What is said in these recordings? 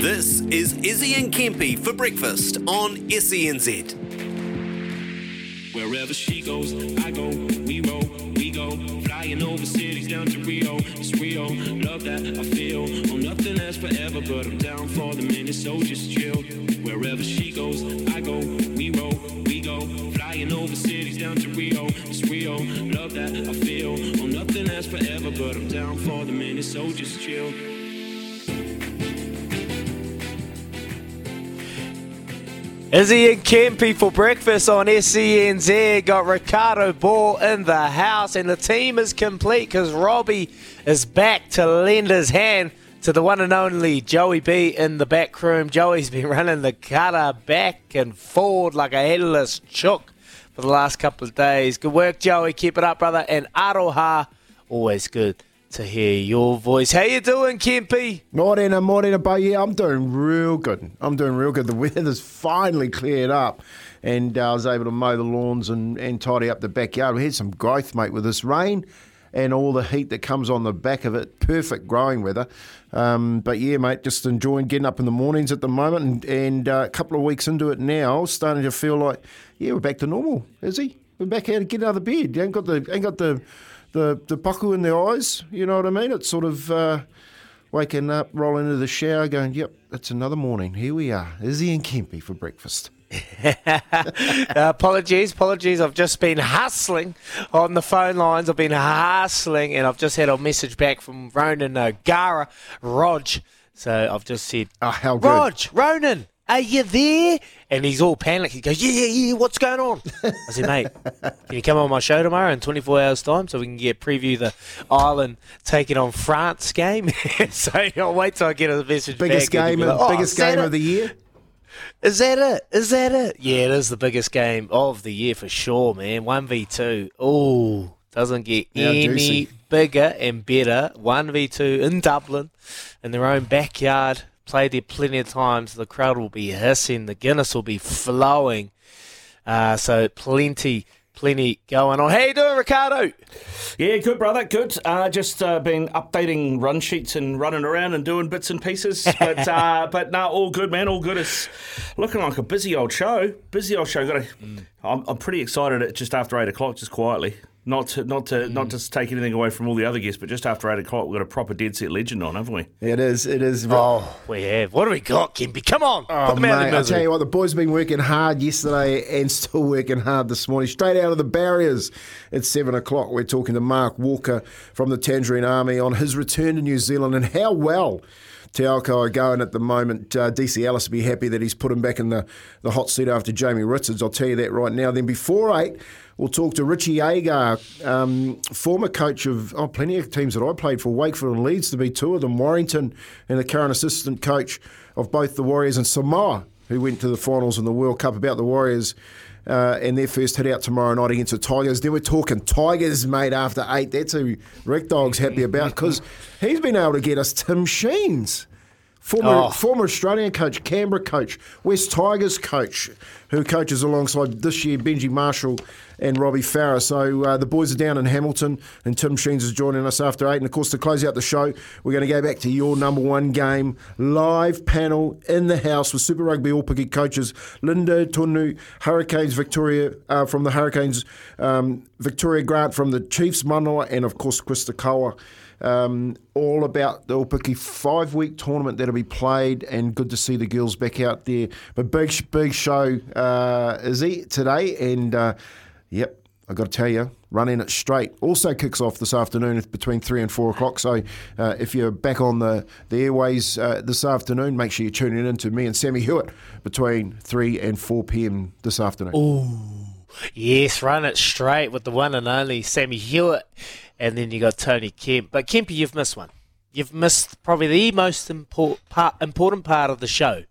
This is Izzy and Kempy for breakfast on SENZ. Wherever she goes, I go, we roll, we go. Flying over cities down to Rio, it's Rio. Love that I feel. Oh, nothing lasts forever, but I'm down for the minute, so just chill. Wherever she goes, I go, we roll, we go. Flying over cities down to Rio, it's Rio. Love that I feel. Oh, nothing lasts forever, but I'm down for the minute, so just chill. Izzy and Kempy for breakfast on SENZ. Got Ricardo Ball in the house, and the team is complete because Robbie is back to lend his hand to the one and only Joey B in the back room. Joey's been running the cutter back and forward like a headless chook for the last couple of days. Good work, Joey. Keep it up, brother. And Aroha, always good to hear your voice. How you doing, Kempy? Morena, morena, but yeah, I'm doing real good. I'm doing real good. The weather's finally cleared up, and uh, I was able to mow the lawns and, and tidy up the backyard. We had some growth, mate, with this rain and all the heat that comes on the back of it. Perfect growing weather. Um, but yeah, mate, just enjoying getting up in the mornings at the moment, and, and uh, a couple of weeks into it now, starting to feel like yeah, we're back to normal. Is he? We're back out to get out of bed. You ain't got the ain't got the the the buckle in the eyes. You know what I mean? It's sort of uh, waking up, rolling into the shower, going, "Yep, it's another morning. Here we are, Izzy and Kempy for breakfast." uh, apologies, apologies. I've just been hustling on the phone lines. I've been hustling, and I've just had a message back from Ronan uh, Gara, Rog. So I've just said, Oh, how good! Rog, Ronan, are you there? And he's all panicked. He goes, Yeah, yeah, yeah, what's going on? I said, Mate, can you come on my show tomorrow in 24 hours' time so we can get preview the Ireland taking on France game? so I'll wait till I get a message biggest back. game, of, like, "Oh, biggest game it? of the year. Is that it? Is that it? Yeah, it is the biggest game of the year for sure, man. 1v2. Oh, doesn't get How any juicy. bigger and better. 1v2 in Dublin, in their own backyard. Played there plenty of times. The crowd will be hissing. The Guinness will be flowing. Uh, so plenty, plenty going on. How you doing, Ricardo? Yeah, good, brother. Good. Uh, just uh, been updating run sheets and running around and doing bits and pieces. But uh, but no, all good, man. All good. It's looking like a busy old show. Busy old show. Got a, I'm, I'm pretty excited at just after eight o'clock, just quietly. Not to not to not mm. to take anything away from all the other guests, but just after eight o'clock, we've got a proper dead set legend on, haven't we? It is. It is. Oh, we have. What do we got, Kimpy? Come on. Oh, Put them out mate, I tell you what, the boys have been working hard yesterday and still working hard this morning. Straight out of the barriers at seven o'clock, we're talking to Mark Walker from the Tangerine Army on his return to New Zealand and how well. Te Aoko are going at the moment. Uh, DC Ellis will be happy that he's put him back in the, the hot seat after Jamie Richards. I'll tell you that right now. Then before eight, we'll talk to Richie Agar, um, former coach of oh, plenty of teams that I played for, Wakefield and Leeds to be two of them, Warrington, and the current assistant coach of both the Warriors and Samoa, who went to the finals in the World Cup about the Warriors. Uh, and their first hit out tomorrow night against the Tigers. Then we're talking Tigers, mate, after eight. That's who Rick Dog's happy about because he's been able to get us Tim Sheens. Former, Oh. former Australian coach, Canberra coach, West Tigers coach, who coaches alongside this year Benji Marshall and Robbie Farah. So uh, the boys are down in Hamilton, and Tim Sheens is joining us after eight. And of course, to close out the show, we're going to go back to your number one game live panel in the house with Super Rugby Aupiki coaches Linda Tunu, Hurricanes Victoria uh, from the Hurricanes, um, Victoria Grant from the Chiefs, Manawa, and of course Chris Kawa um, all about the Aupiki five week tournament that'll be played, and good to see the girls back out there. But big, big show uh, is it today, and uh, yep, I've got to tell you, running it straight. Also kicks off this afternoon between 3 and 4 o'clock. So uh, if you're back on the, the airways uh, this afternoon, make sure you're tuning in to me and Sammy Hewitt between 3 and 4 p.m. this afternoon. Ooh, yes, run it straight with the one and only Sammy Hewitt. And then you got Tony Kemp. But Kempy, you've missed one. You've missed probably the most part, important part of the show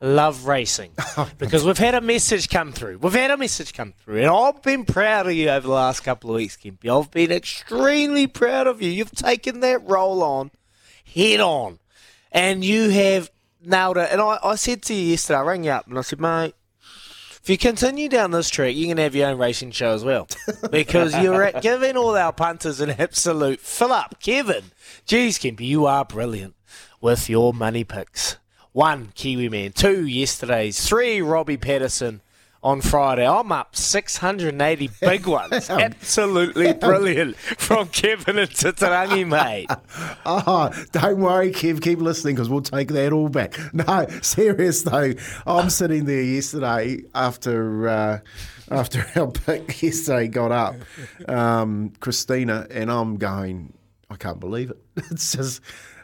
love racing oh, because we've had a message come through. We've had a message come through, and I've been proud of you over the last couple of weeks, Kempy. I've been extremely proud of you. You've taken that role on head on, and you have nailed it. And I, I said to you yesterday, I rang you up and I said, mate. If you continue down this track, you're going to have your own racing show as well. Because you're giving all our punters an absolute fill up. Kevin, geez, Kempy, you are brilliant with your money picks. One Kiwi man, two yesterday's, three Robbie Patterson on Friday. I'm up 680 big ones. Absolutely brilliant from Kevin and Tatarangi, mate. Oh, don't worry, Kev. Keep listening because we'll take that all back. No, serious though. I'm sitting there yesterday after. Uh, after our pick yesterday got up, um, Christina, and I'm going, I can't believe it. It's just,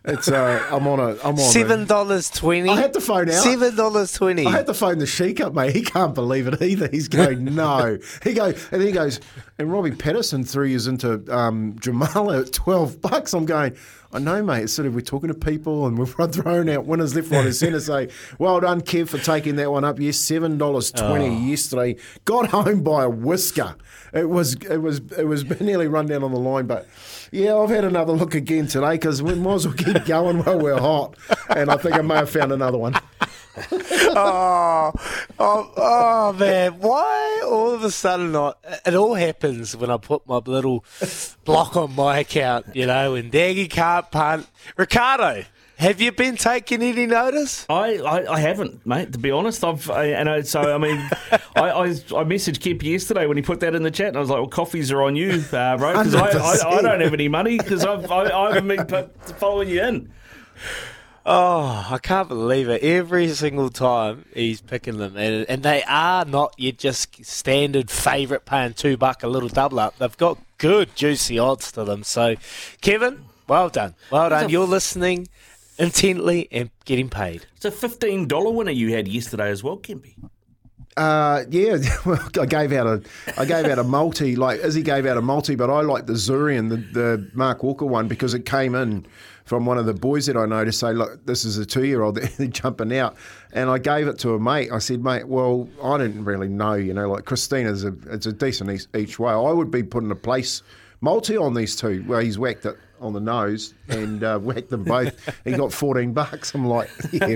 it's uh, I'm on a I'm on seven dollars twenty. I had to phone out seven dollars twenty. I had to phone the sheik up, mate. He can't believe it either. He's going no. he goes and then he goes and Robbie Patterson three years into um, Jamala at twelve bucks. I'm going. I know, mate. It's sort of we're talking to people and we've thrown out winners left, right, and centre. Say, well done, Kev, for taking that one up. Yes, seven dollars twenty oh. yesterday. Got home by a whisker. It was it was it was nearly run down on the line, but yeah, I've had another look again today because we might as well keep going while we're hot. And I think I may have found another one. oh, oh, oh, man! Why all of a sudden? It all happens when I put my little block on my account, you know, and Daggy can't punt. Ricardo, have you been taking any notice? I, I, I haven't, mate. To be honest, I've I, and I, so I mean, I, I, I messaged Kip yesterday when he put that in the chat, and I was like, "Well, coffees are on you, uh, bro, because I, I, I, don't have any money because I've I, I haven't been following you in." Oh, I can't believe it. Every single time he's picking them. And, and they are not your just standard favourite paying two buck a little double up. They've got good, juicy odds to them. So, Kevin, well done. Well done. You're listening intently and getting paid. It's a fifteen dollar winner you had yesterday as well, Kempy. Uh, yeah, well, I gave out a, I gave out a multi. Like Izzy gave out a multi, but I like the Zurian, the, the Mark Walker one, because it came in from one of the boys that I know to say, look, this is a two-year-old they're jumping out, and I gave it to a mate. I said, mate, well, I didn't really know, you know, like Christina's a, it's a decent each, each way. I would be putting a place multi on these two. Well, he's whacked it on the nose and uh, whacked them both. he got 14 bucks. I'm like, yeah,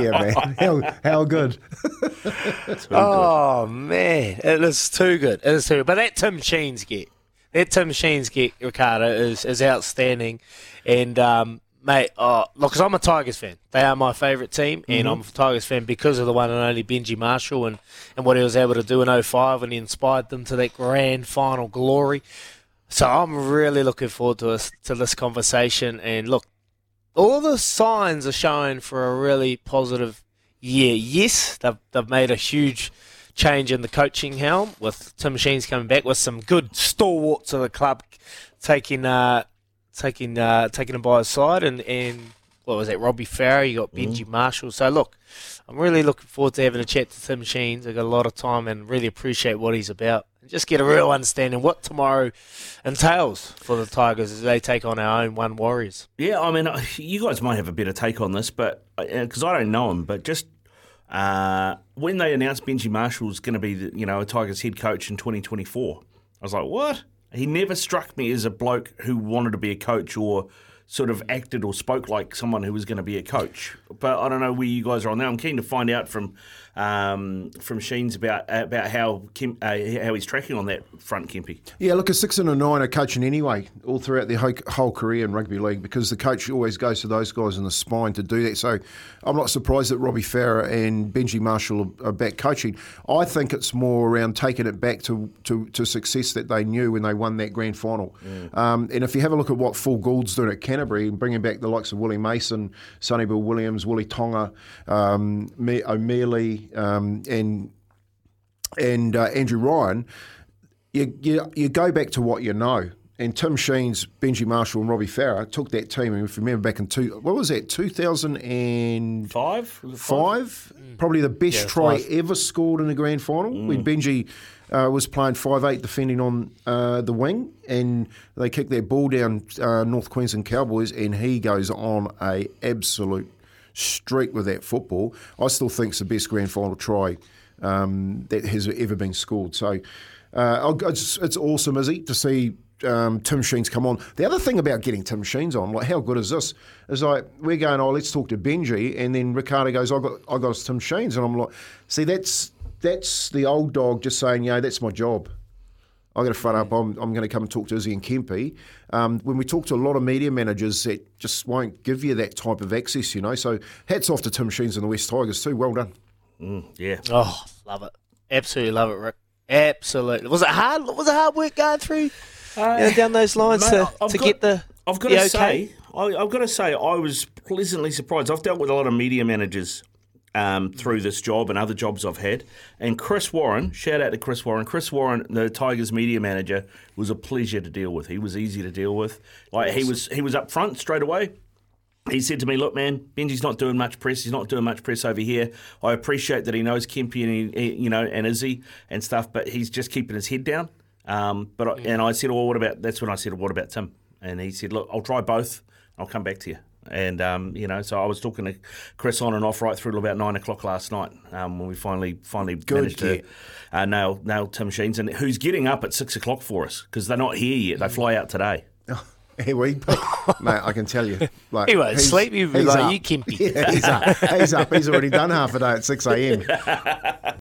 yeah man, how, how good. oh, good. man, it is too good. It is too good. But that Tim Sheens get, that Tim Sheens get, Ricardo, is, is outstanding. And, um, mate, oh, look, because I'm a Tigers fan. They are my favourite team, and mm-hmm. I'm a Tigers fan because of the one and only Benji Marshall and, and what he was able to do in 05 when he inspired them to that grand final glory. So I'm really looking forward to us to this conversation. And look, all the signs are showing for a really positive year. Yes, they've, they've made a huge change in the coaching helm with Tim Sheens coming back with some good stalwarts of the club taking uh, taking uh, taking him by his side and, and what was that Robbie Farah you got Benji mm. Marshall so look I'm really looking forward to having a chat to Tim Sheens I've got a lot of time and really appreciate what he's about just get a real understanding what tomorrow entails for the Tigers as they take on our own one Warriors. Yeah, I mean, you guys might have a better take on this, but because uh, I don't know him, but just uh, when they announced Benji Marshall's going to be, the, you know, a Tigers head coach in 2024, I was like, what? He never struck me as a bloke who wanted to be a coach or sort of acted or spoke like someone who was going to be a coach. But I don't know where you guys are on that. I'm keen to find out from um, from Sheens about about how Kim, uh, how he's tracking on that front, Kempy. Yeah, look, a six and a nine are coaching anyway, all throughout their whole, whole career in rugby league, because the coach always goes to those guys in the spine to do that. So I'm not surprised that Robbie Farah and Benji Marshall are, back coaching. I think it's more around taking it back to, to, to success that they knew when they won that grand final. Um, and if you have a look at what Phil Gould's doing at Canterbury bringing back the likes of Willie Mason, Sonny Bill Williams, Willie Tonga, um, O'Meley, um, and and uh, Andrew Ryan, you, you you go back to what you know. And Tim Sheens, Benji Marshall, and Robbie Farah took that team. And if you remember back in two, what was that, two thousand and Five? Was it five? Probably the best Yeah, try five. ever scored in a grand final when Benji uh, was playing five eight, defending on uh, the wing, and they kicked that ball down uh, North Queensland Cowboys, and he goes on a absolute streak with that football. I still think it's the best grand final try um, that has ever been scored. So uh, it's, it's awesome, Izzy, to see um, Tim Sheens come on. The other thing about getting Tim Sheens on, like how good is this? Is like we're going, oh, let's talk to Benji, and then Ricardo goes, I got, I got us Tim Sheens, and I'm like, see, that's that's the old dog just saying, yeah, that's my job. I got to front up. I'm, I'm going to come and talk to Izzy and Kempy. Um, when we talk to a lot of media managers that just won't give you that type of access, you know. So hats off to Tim Sheens and the West Tigers too. Well done. Yeah. Oh, love it. Absolutely love it, Rick. Absolutely. Was it hard? Was it hard work going through you know, down those lines Mate, to, I've to got- get the I've got the to okay? say, I, I've got to say, I was pleasantly surprised. I've dealt with a lot of media managers um, through this job and other jobs I've had, and Chris Warren. Shout out to Chris Warren. Chris Warren, the Tigers media manager, was a pleasure to deal with. He was easy to deal with. Like he was, he was up front straight away. He said to me, "Look, man, Benji's not doing much press. He's not doing much press over here. I appreciate that he knows Kempy and he- you know and Izzy and stuff, but he's just keeping his head down." Um, but I, and I said, "Well, what about?" That's when I said, "What about Tim?" And he said, "Look, I'll try both. I'll come back to you." And um, you know, so I was talking to Chris on and off right through till about nine o'clock last night um, when we finally finally managed to get. uh, nail nail Tim Sheens, and who's getting up at six o'clock for us because they're not here yet. They fly out today. Here we, mate. I can tell you. Like, He won't he's- sleep, he'll be he's like, up. "You Kempy." Yeah, he's up. He's up. He's already done half a day at six a.m.